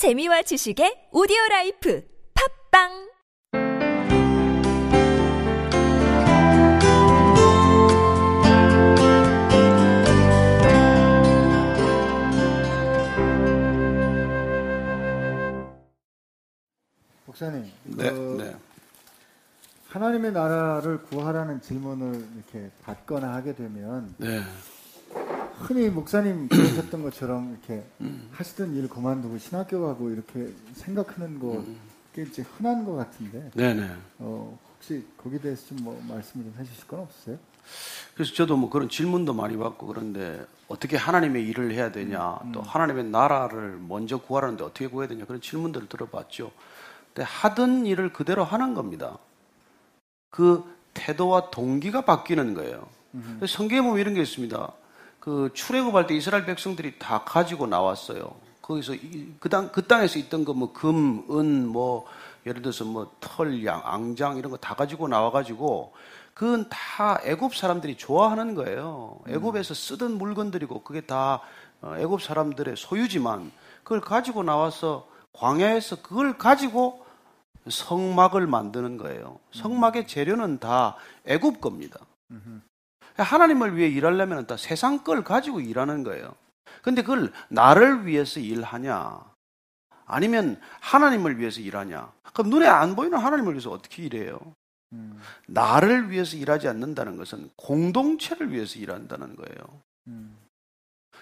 재미와 지식의 오디오 라이프 팝빵 목사님, 네, 그 네. 하나님의 나라를 구하라는 질문을 이렇게 받거나 하게 되면 네. 흔히 목사님 그러셨던 것처럼 이렇게 음. 하시던 일 그만두고 신학교 가고 이렇게 생각하는 거 꽤 이제 흔한 것 같은데 네네. 어, 혹시 거기에 대해서 좀 뭐 말씀을 좀 해주실 건 없으세요? 그래서 저도 뭐 그런 질문도 많이 받고 그런데 어떻게 하나님의 일을 해야 되냐, 또 하나님의 나라를 먼저 구하라는데 어떻게 구해야 되냐 그런 질문들을 들어봤죠. 근데 하던 일을 그대로 하는 겁니다. 그 태도와 동기가 바뀌는 거예요. 그래서 성경에 보면 이런 게 있습니다. 그 출애굽할 때 이스라엘 백성들이 다 가지고 나왔어요. 거기서 이- 그, 당, 그 땅에서 있던 거 뭐 금, 은, 뭐 예를 들어서 뭐 털, 양, 앙장 이런 거 다 가지고 나와 가지고 그건 다 애굽 사람들이 좋아하는 거예요. 애굽에서 쓰던 물건들이고 그게 다 어, 애굽 사람들의 소유지만 그걸 가지고 나와서 광야에서 그걸 가지고 성막을 만드는 거예요. 성막의 재료는 다 애굽 겁니다. 하나님을 위해 일하려면 다 세상 걸 가지고 일하는 거예요. 근데 그걸 나를 위해서 일하냐? 아니면 하나님을 위해서 일하냐? 그럼 눈에 안 보이는 하나님을 위해서 어떻게 일해요? 음, 나를 위해서 일하지 않는다는 것은 공동체를 위해서 일한다는 거예요. 음,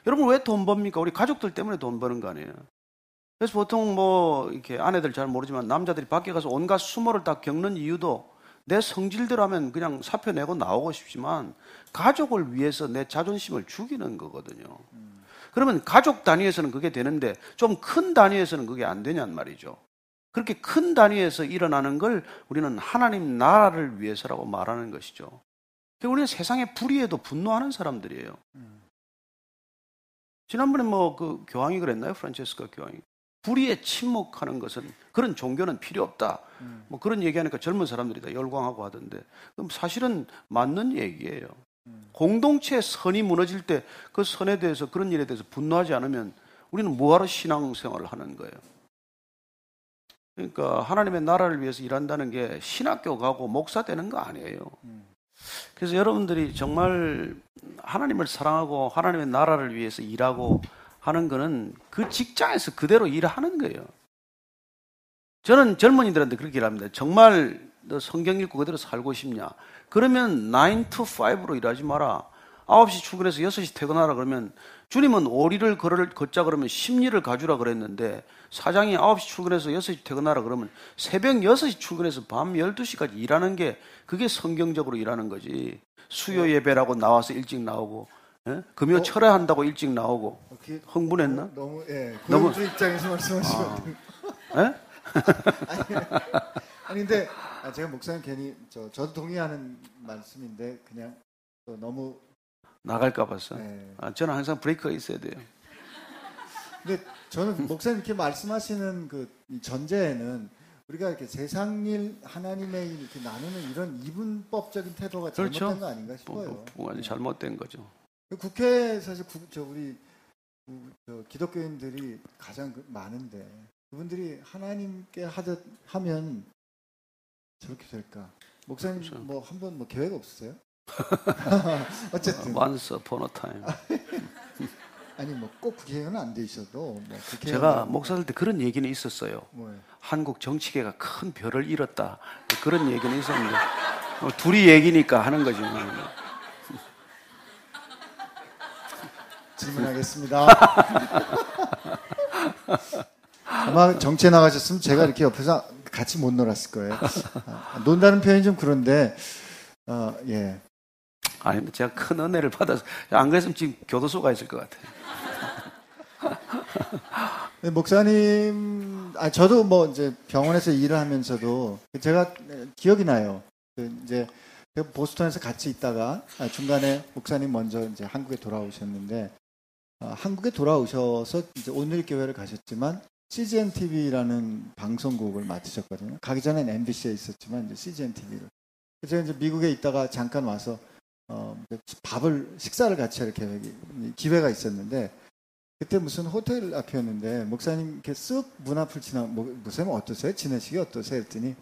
여러분 왜 돈 법니까? 우리 가족들 때문에 돈 버는 거 아니에요? 그래서 보통 뭐 이렇게 아내들 잘 모르지만 남자들이 밖에 가서 온갖 수모를 다 겪는 이유도 내 성질대로 하면 그냥 사표 내고 나오고 싶지만 가족을 위해서 내 자존심을 죽이는 거거든요. 그러면 가족 단위에서는 그게 되는데 좀 큰 단위에서는 그게 안 되냔 말이죠. 그렇게 큰 단위에서 일어나는 걸 우리는 하나님 나라를 위해서라고 말하는 것이죠. 우리는 세상의 불의에도 분노하는 사람들이에요. 지난번에 뭐 그 교황이 그랬나요? 프란체스카 교황이. 불의에 침묵하는 것은 그런 종교는 필요 없다. 뭐 그런 얘기하니까 젊은 사람들이 다 열광하고 하던데 그럼 사실은 맞는 얘기예요. 공동체의 선이 무너질 때 그 선에 대해서 그런 일에 대해서 분노하지 않으면 우리는 뭐하러 신앙생활을 하는 거예요. 그러니까 하나님의 나라를 위해서 일한다는 게 신학교 가고 목사 되는 거 아니에요. 그래서 여러분들이 정말 하나님을 사랑하고 하나님의 나라를 위해서 일하고 하는 거는 그 직장에서 그대로 일하는 거예요. 저는 젊은이들한테 그렇게 일합니다. 정말 너 성경 읽고 그대로 살고 싶냐? 그러면 9 to 5로 일하지 마라. 9시 출근해서 6시 퇴근하라 그러면 주님은 오리를 걷자 그러면 심리를 가주라 그랬는데 사장이 9시 출근해서 6시 퇴근하라 그러면 새벽 6시 출근해서 밤 12시까지 일하는 게 그게 성경적으로 일하는 거지. 수요 예배라고 나와서 일찍 나오고 예? 금요 철회한다고 일찍 나오고 이렇게 흥분했나? 너무 예, 너무- 고용주 입장에서 말씀하시면 예? 아니 근데 아, 제가 목사님 괜히 저 저도 동의하는 말씀인데 그냥 또 너무 나갈까 봤어. 네. 아, 저는 항상 브레이크가 있어야 돼요. 근데 저는 목사님 이렇게 말씀하시는 그이 전제에는 우리가 이렇게 세상 일 하나님의 일 이렇게 나누는 이런 이분법적인 태도가 그렇죠. 잘못된 거 아닌가 뭐, 싶어요. 뭐, 뭐 완전 잘못된 거죠. 그 국회 사실 국, 저 우리 그- 저 기독교인들이 가장 그- 많은데 그분들이 하나님께 하듯 하면 저렇게 될까? 목사님 그렇죠. 뭐 한 번 뭐 계획 없으세요? 어쨌든 Once upon a time. 아니 뭐 꼭 국회의원은 안 되셔도 뭐 국회의원 제가 목사들 때 그런 얘기는 있었어요. 뭐예요? 한국 정치계가 큰 별을 잃었다. 그런 얘기는 있었는데 뭐 둘이 얘기니까 하는 거지. 뭐. 질문하겠습니다. 아마 정치에 나가셨으면 제가 이렇게 옆에서 같이 못 놀았을 거예요. 아, 논다는 표현이 좀 그런데 어, 예. 아니 제가 큰 은혜를 받아서 안 그랬으면 지금 교도소가 있을 것 같아요. 네, 목사님, 아 저도 뭐 이제 병원에서 일을 하면서도 제가 기억이 나요. 그 이제 보스턴에서 같이 있다가 아, 중간에 목사님 먼저 이제 한국에 돌아오셨는데 아, 한국에 돌아오셔서 이제 오늘 교회를 가셨지만 CGN TV라는 방송국을 맡으셨거든요. 가기 전엔 MBC에 있었지만 이제 CGN TV를. 제가 이제 미국에 있다가 잠깐 와서 어, 밥을 식사를 같이 할 계획이 기회가 있었는데 그때 무슨 호텔 앞이었는데 목사님 이렇게 쓱문 앞을 지나 뭐, 목사님 어떠세요? 지내시기 어떠세요? 했더니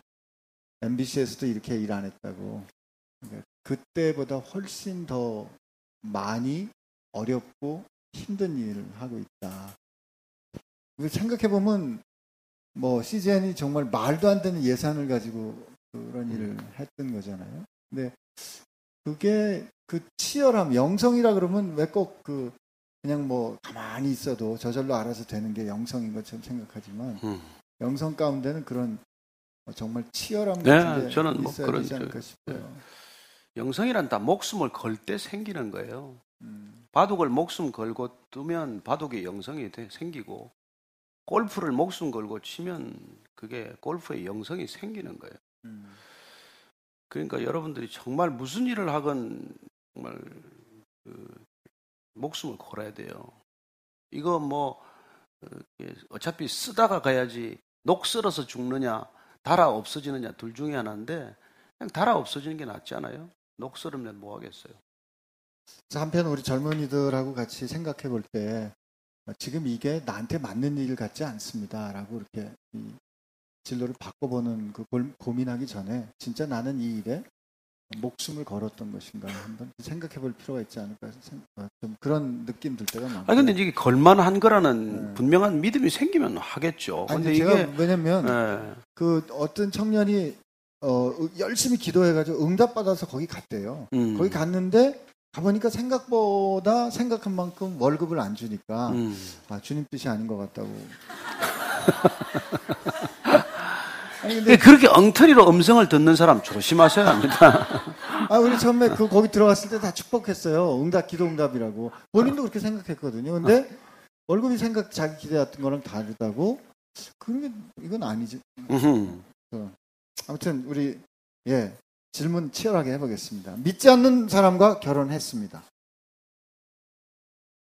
MBC에서도 이렇게 일 안 했다고. 그러니까 그때보다 훨씬 더 많이 어렵고 힘든 일을 하고 있다. 생각해 보면 뭐 CGN이 정말 말도 안 되는 예산을 가지고 그런 일을 했던 거잖아요. 근데 그게 그 치열함, 영성이라 그러면 왜 꼭 그 그냥 뭐 가만히 있어도 저절로 알아서 되는 게 영성인 것처럼 생각하지만 음. 영성 가운데는 그런 정말 치열함 네, 같은 게 저는 뭐 있어야 그런 되지 않을까 저- 싶어요. 영성이란 다 목숨을 걸 때 생기는 거예요. 음, 바둑을 목숨 걸고 두면 바둑의 영성이 돼- 생기고 골프를 목숨 걸고 치면 그게 골프의 영성이 생기는 거예요. 음, 그러니까 여러분들이 정말 무슨 일을 하건 정말 그 목숨을 걸어야 돼요. 이거 뭐 어, 예, 어차피 쓰다가 가야지 녹 쓸어서 죽느냐 달아 없어지느냐 둘 중에 하나인데 그냥 달아 없어지는 게 낫지 않아요? 녹 쓸으면 뭐 하겠어요? 한편 우리 젊은이들하고 같이 생각해 볼 때 지금 이게 나한테 맞는 일 같지 않습니다라고 이렇게 이 진로를 바꿔보는 그 골- 고민하기 전에 진짜 나는 이 일에 목숨을 걸었던 것인가 한번 생각해 볼 필요가 있지 않을까 생- 어, 좀 그런 느낌 들 때가 많아요. 아 근데 이게 걸만한 거라는 네. 분명한 믿음이 생기면 하겠죠. 아니, 근데 제가 이게 왜냐면 예. 그 어떤 청년이 어, 열심히 기도해 가지고 응답 받아서 거기 갔대요. 음. 거기 갔는데 가보니까 생각보다 생각한 만큼 월급을 안 주니까 음. 아 주님 뜻이 아닌 것 같다고. 아니 근데 그렇게 엉터리로 음성을 듣는 사람 조심하셔야 합니다. 아 우리 처음에 그 거기 들어갔을 때 다 축복했어요. 응답 기도 응답이라고 본인도 그렇게 생각했거든요. 근데 월급이 생각 자기 기대했던 거랑 다르다고 그러면 이건 아니지. 음흠. 아무튼 우리 예 질문 치열하게 해보겠습니다. 믿지 않는 사람과 결혼했습니다.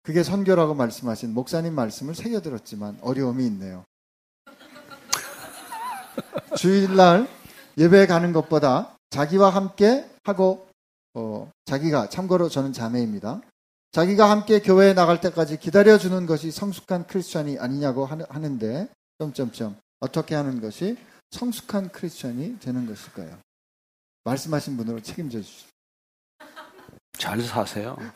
그게 선교라고 말씀하신 목사님 말씀을 새겨들었지만 어려움이 있네요. 주일날 예배 가는 것보다 자기와 함께 하고 어, 자기가 참고로 저는 자매입니다. 자기가 함께 교회에 나갈 때까지 기다려주는 것이 성숙한 크리스천이 아니냐고 하는- 하는데 점점점 어떻게 하는 것이 성숙한 크리스천이 되는 것일까요? 말씀하신 분으로 책임져 주십시오. 잘 사세요.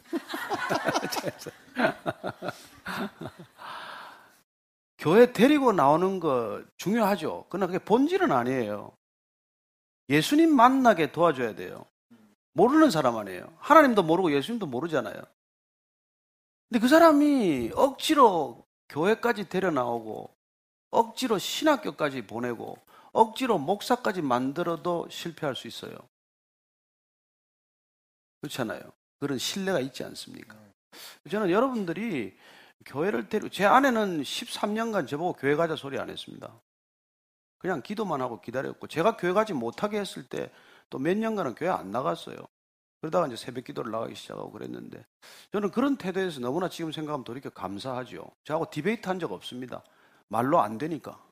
교회 데리고 나오는 거 중요하죠. 그러나 그게 본질은 아니에요. 예수님 만나게 도와줘야 돼요. 모르는 사람 아니에요. 하나님도 모르고 예수님도 모르잖아요. 근데 그 사람이 억지로 교회까지 데려 나오고 억지로 신학교까지 보내고 억지로 목사까지 만들어도 실패할 수 있어요. 그렇잖아요. 그런 신뢰가 있지 않습니까? 저는 여러분들이 교회를 데리고 제 아내는 13년간 저보고 교회 가자 소리 안 했습니다. 그냥 기도만 하고 기다렸고 제가 교회 가지 못하게 했을 때 또 몇 년간은 교회 안 나갔어요. 그러다가 이제 새벽 기도를 나가기 시작하고 그랬는데 저는 그런 태도에서 너무나 지금 생각하면 돌이켜 감사하죠. 저하고 디베이트 한 적 없습니다. 말로 안 되니까.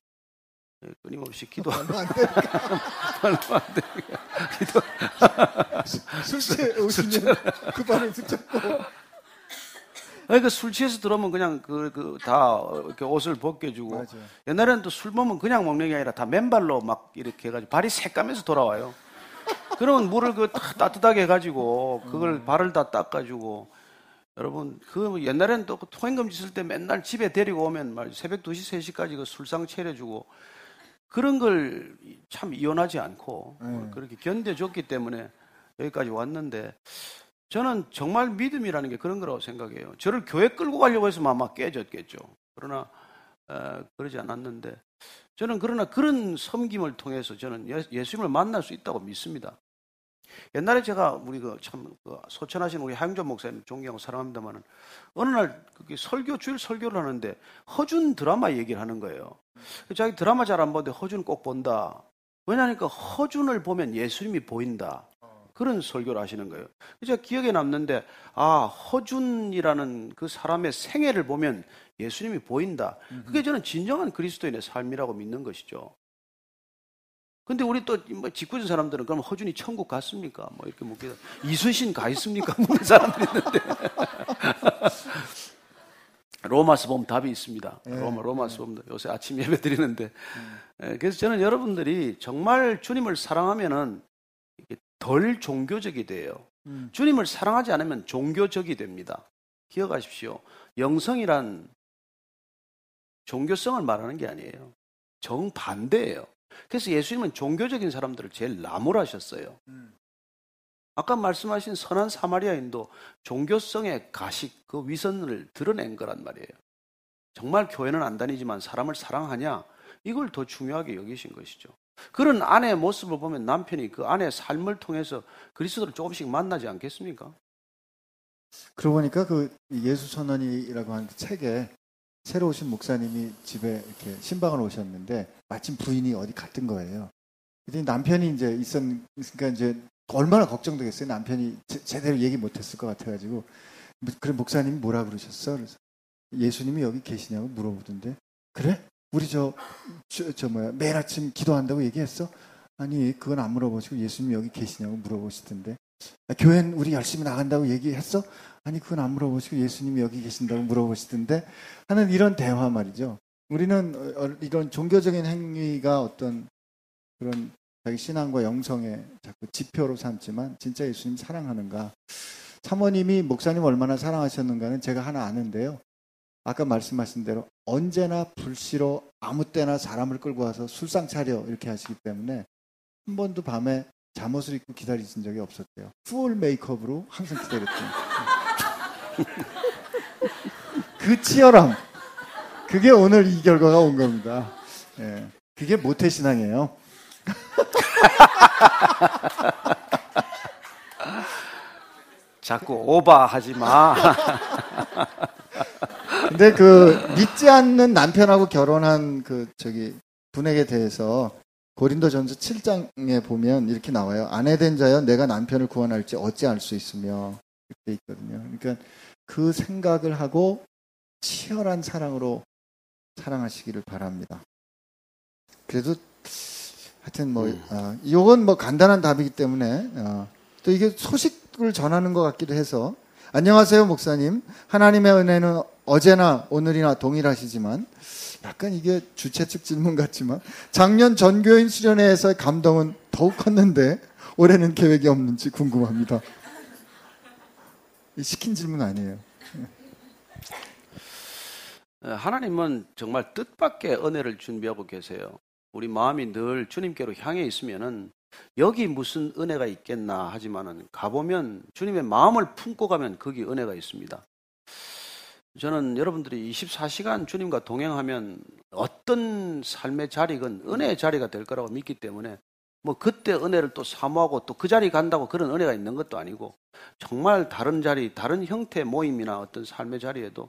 예, 끊임없이 기도하고 얼마 안 되니까 안 되니까. 술 취해 오시면 그 발을 붙잡고 그러니까 술 취해서 들어오면 그냥 그, 그, 다 이렇게 옷을 벗겨주고. 맞아요. 옛날에는 또 술 먹으면 그냥 먹는 게 아니라 다 맨발로 막 이렇게 해가지고 발이 새까면서 돌아와요. 그러면 물을 그 따뜻하게 해가지고 그걸 발을 다 닦아주고. 여러분, 그 옛날에는 또그 통행금 짓을 때 맨날 집에 데리고 오면 말 새벽 2시, 3시까지 그 술상 차려주고 그런 걸 참 이혼하지 않고 네. 그렇게 견뎌줬기 때문에 여기까지 왔는데 저는 정말 믿음이라는 게 그런 거라고 생각해요. 저를 교회 끌고 가려고 해서 아마 깨졌겠죠. 그러나 어, 그러지 않았는데 저는 그러나 그런 섬김을 통해서 저는 예- 예수님을 만날 수 있다고 믿습니다. 옛날에 제가 우리 그 참 소천하신 우리 하영전 목사님 존경하고 사랑합니다만은 어느 날 그게 설교 주일 설교를 하는데 허준 드라마 얘기를 하는 거예요. 자기 드라마 잘 안 보는데 허준 꼭 본다. 왜냐하니까 허준을 보면 예수님이 보인다. 그런 설교를 하시는 거예요. 제가 기억에 남는데 아 허준이라는 그 사람의 생애를 보면 예수님이 보인다. 그게 저는 진정한 그리스도인의 삶이라고 믿는 것이죠. 근데 우리 또 뭐 직구진 사람들은 그럼 허준이 천국 갔습니까? 뭐 이렇게 묻기도 이순신 가 있습니까? 묻는 사람들이 있는데 로마서 보면 답이 있습니다. 네. 로마 로마서 보면 요새 아침 예배 드리는데 예, 그래서 저는 여러분들이 정말 주님을 사랑하면은 덜 종교적이 돼요. 음. 주님을 사랑하지 않으면 종교적이 됩니다. 기억하십시오. 영성이란 종교성을 말하는 게 아니에요. 정반대예요. 그래서 예수님은 종교적인 사람들을 제일 나무라셨어요. 음. 아까 말씀하신 선한 사마리아인도 종교성의 가식, 그 위선을 드러낸 거란 말이에요. 정말 교회는 안 다니지만 사람을 사랑하냐? 이걸 더 중요하게 여기신 것이죠. 그런 아내의 모습을 보면 남편이 그 아내의 삶을 통해서 그리스도를 조금씩 만나지 않겠습니까? 그러고 보니까 그 예수 선언이라고 하는 그 책에 새로 오신 목사님이 집에 이렇게 신방을 오셨는데 마침 부인이 어디 갔던 거예요. 그랬더니 남편이 이제 있었으니까 이제 얼마나 걱정되겠어요. 남편이 제, 대로 얘기 못했을 것 같아가지고 그래 목사님이 뭐라 그러셨어? 그래서 예수님이 여기 계시냐고 물어보던데 그래? 우리 저, 저, 저 뭐야 매일 아침 기도한다고 얘기했어? 아니 그건 안 물어보시고 예수님이 여기 계시냐고 물어보시던데 아, 교회는 우리 열심히 나간다고 얘기했어? 아니 그건 안 물어보시고 예수님이 여기 계신다고 물어보시던데 하는 이런 대화 말이죠. 우리는 어, 어, 이런 종교적인 행위가 어떤 그런 자기 신앙과 영성의 자꾸 지표로 삼지만 진짜 예수님 사랑하는가? 사모님이 목사님 얼마나 사랑하셨는가는 제가 하나 아는데요. 아까 말씀하신 대로 언제나 불씨로 아무 때나 사람을 끌고 와서 술상 차려 이렇게 하시기 때문에 한 번도 밤에 잠옷을 입고 기다리신 적이 없었대요. 풀 메이크업으로 항상 기다렸대요. 그 치열함. 그게 오늘 이 결과가 온 겁니다. 예. 그게 모태신앙이에요. 자꾸 오바하지 마. 근데 그 믿지 않는 남편하고 결혼한 그 저기 분에게 대해서 고린도전서 7장에 보면 이렇게 나와요. 아내 된 자여 내가 남편을 구원할지 어찌 알수 있으며 이렇게 있거든요. 그러니까 그 생각을 하고 치열한 사랑으로 사랑하시기를 바랍니다. 그래도 하여튼 뭐 음. 어, 이건 뭐 간단한 답이기 때문에 어, 또 이게 소식을 전하는 것 같기도 해서 안녕하세요 목사님 하나님의 은혜는 어제나 오늘이나 동일하시지만 약간 이게 주최 측 질문 같지만 작년 전교인 수련회에서의 감동은 더욱 컸는데 올해는 계획이 없는지 궁금합니다. 이 시킨 질문 아니에요. 어, 하나님은 정말 뜻밖의 은혜를 준비하고 계세요. 우리 마음이 늘 주님께로 향해 있으면은 여기 무슨 은혜가 있겠나 하지만은 가보면 주님의 마음을 품고 가면 거기 은혜가 있습니다. 저는 여러분들이 24시간 주님과 동행하면 어떤 삶의 자리건 은혜의 자리가 될 거라고 믿기 때문에 뭐 그때 은혜를 또 사모하고 또 그 자리 간다고 그런 은혜가 있는 것도 아니고 정말 다른 자리, 다른 형태의 모임이나 어떤 삶의 자리에도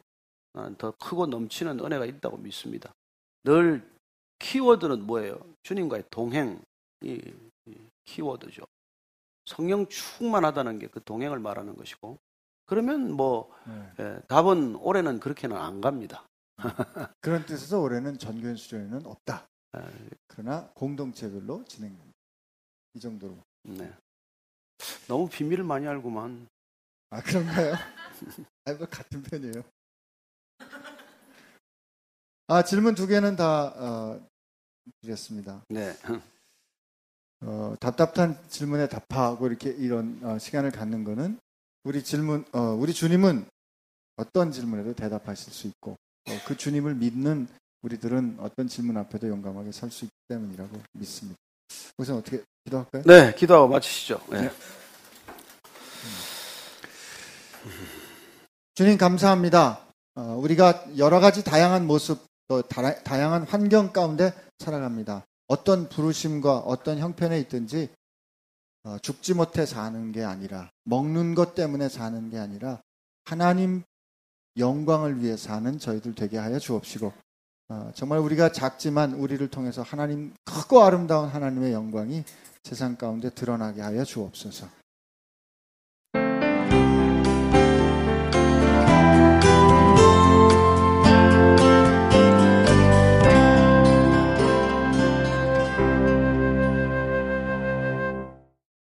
나는 더 크고 넘치는 은혜가 있다고 믿습니다. 늘 키워드는 뭐예요? 주님과의 동행이 이 키워드죠. 성령 충만하다는 게 그 동행을 말하는 것이고 그러면 뭐 네. 예, 답은 올해는 그렇게는 안 갑니다. 그런 뜻에서 올해는 전교인 수련회는 없다. 아, 그러나 공동체별로 진행됩니다. 이 정도로. 네. 너무 비밀을 많이 알고만 아 그런가요? 아, 뭐 같은 편이에요. 아 질문 두 개는 다 어, 드렸습니다. 네. 어, 답답한 질문에 답하고 이렇게 이런 어, 시간을 갖는 거는 우리 질문, 어, 우리 주님은 어떤 질문에도 대답하실 수 있고 어, 그 주님을 믿는 우리들은 어떤 질문 앞에도 용감하게 설 수 있기 때문이라고 믿습니다. 우선 어떻게 기도할까요? 네, 기도하고 마치시죠. 네. 주님 감사합니다. 어, 우리가 여러 가지 다양한 모습, 또 다, 다양한 환경 가운데 살아갑니다. 어떤 부르심과 어떤 형편에 있든지 어, 죽지 못해 사는 게 아니라 먹는 것 때문에 사는 게 아니라 하나님 영광을 위해 사는 저희들 되게 하여 주옵시고 어, 정말 우리가 작지만 우리를 통해서 하나님 크고 아름다운 하나님의 영광이 세상 가운데 드러나게 하여 주옵소서.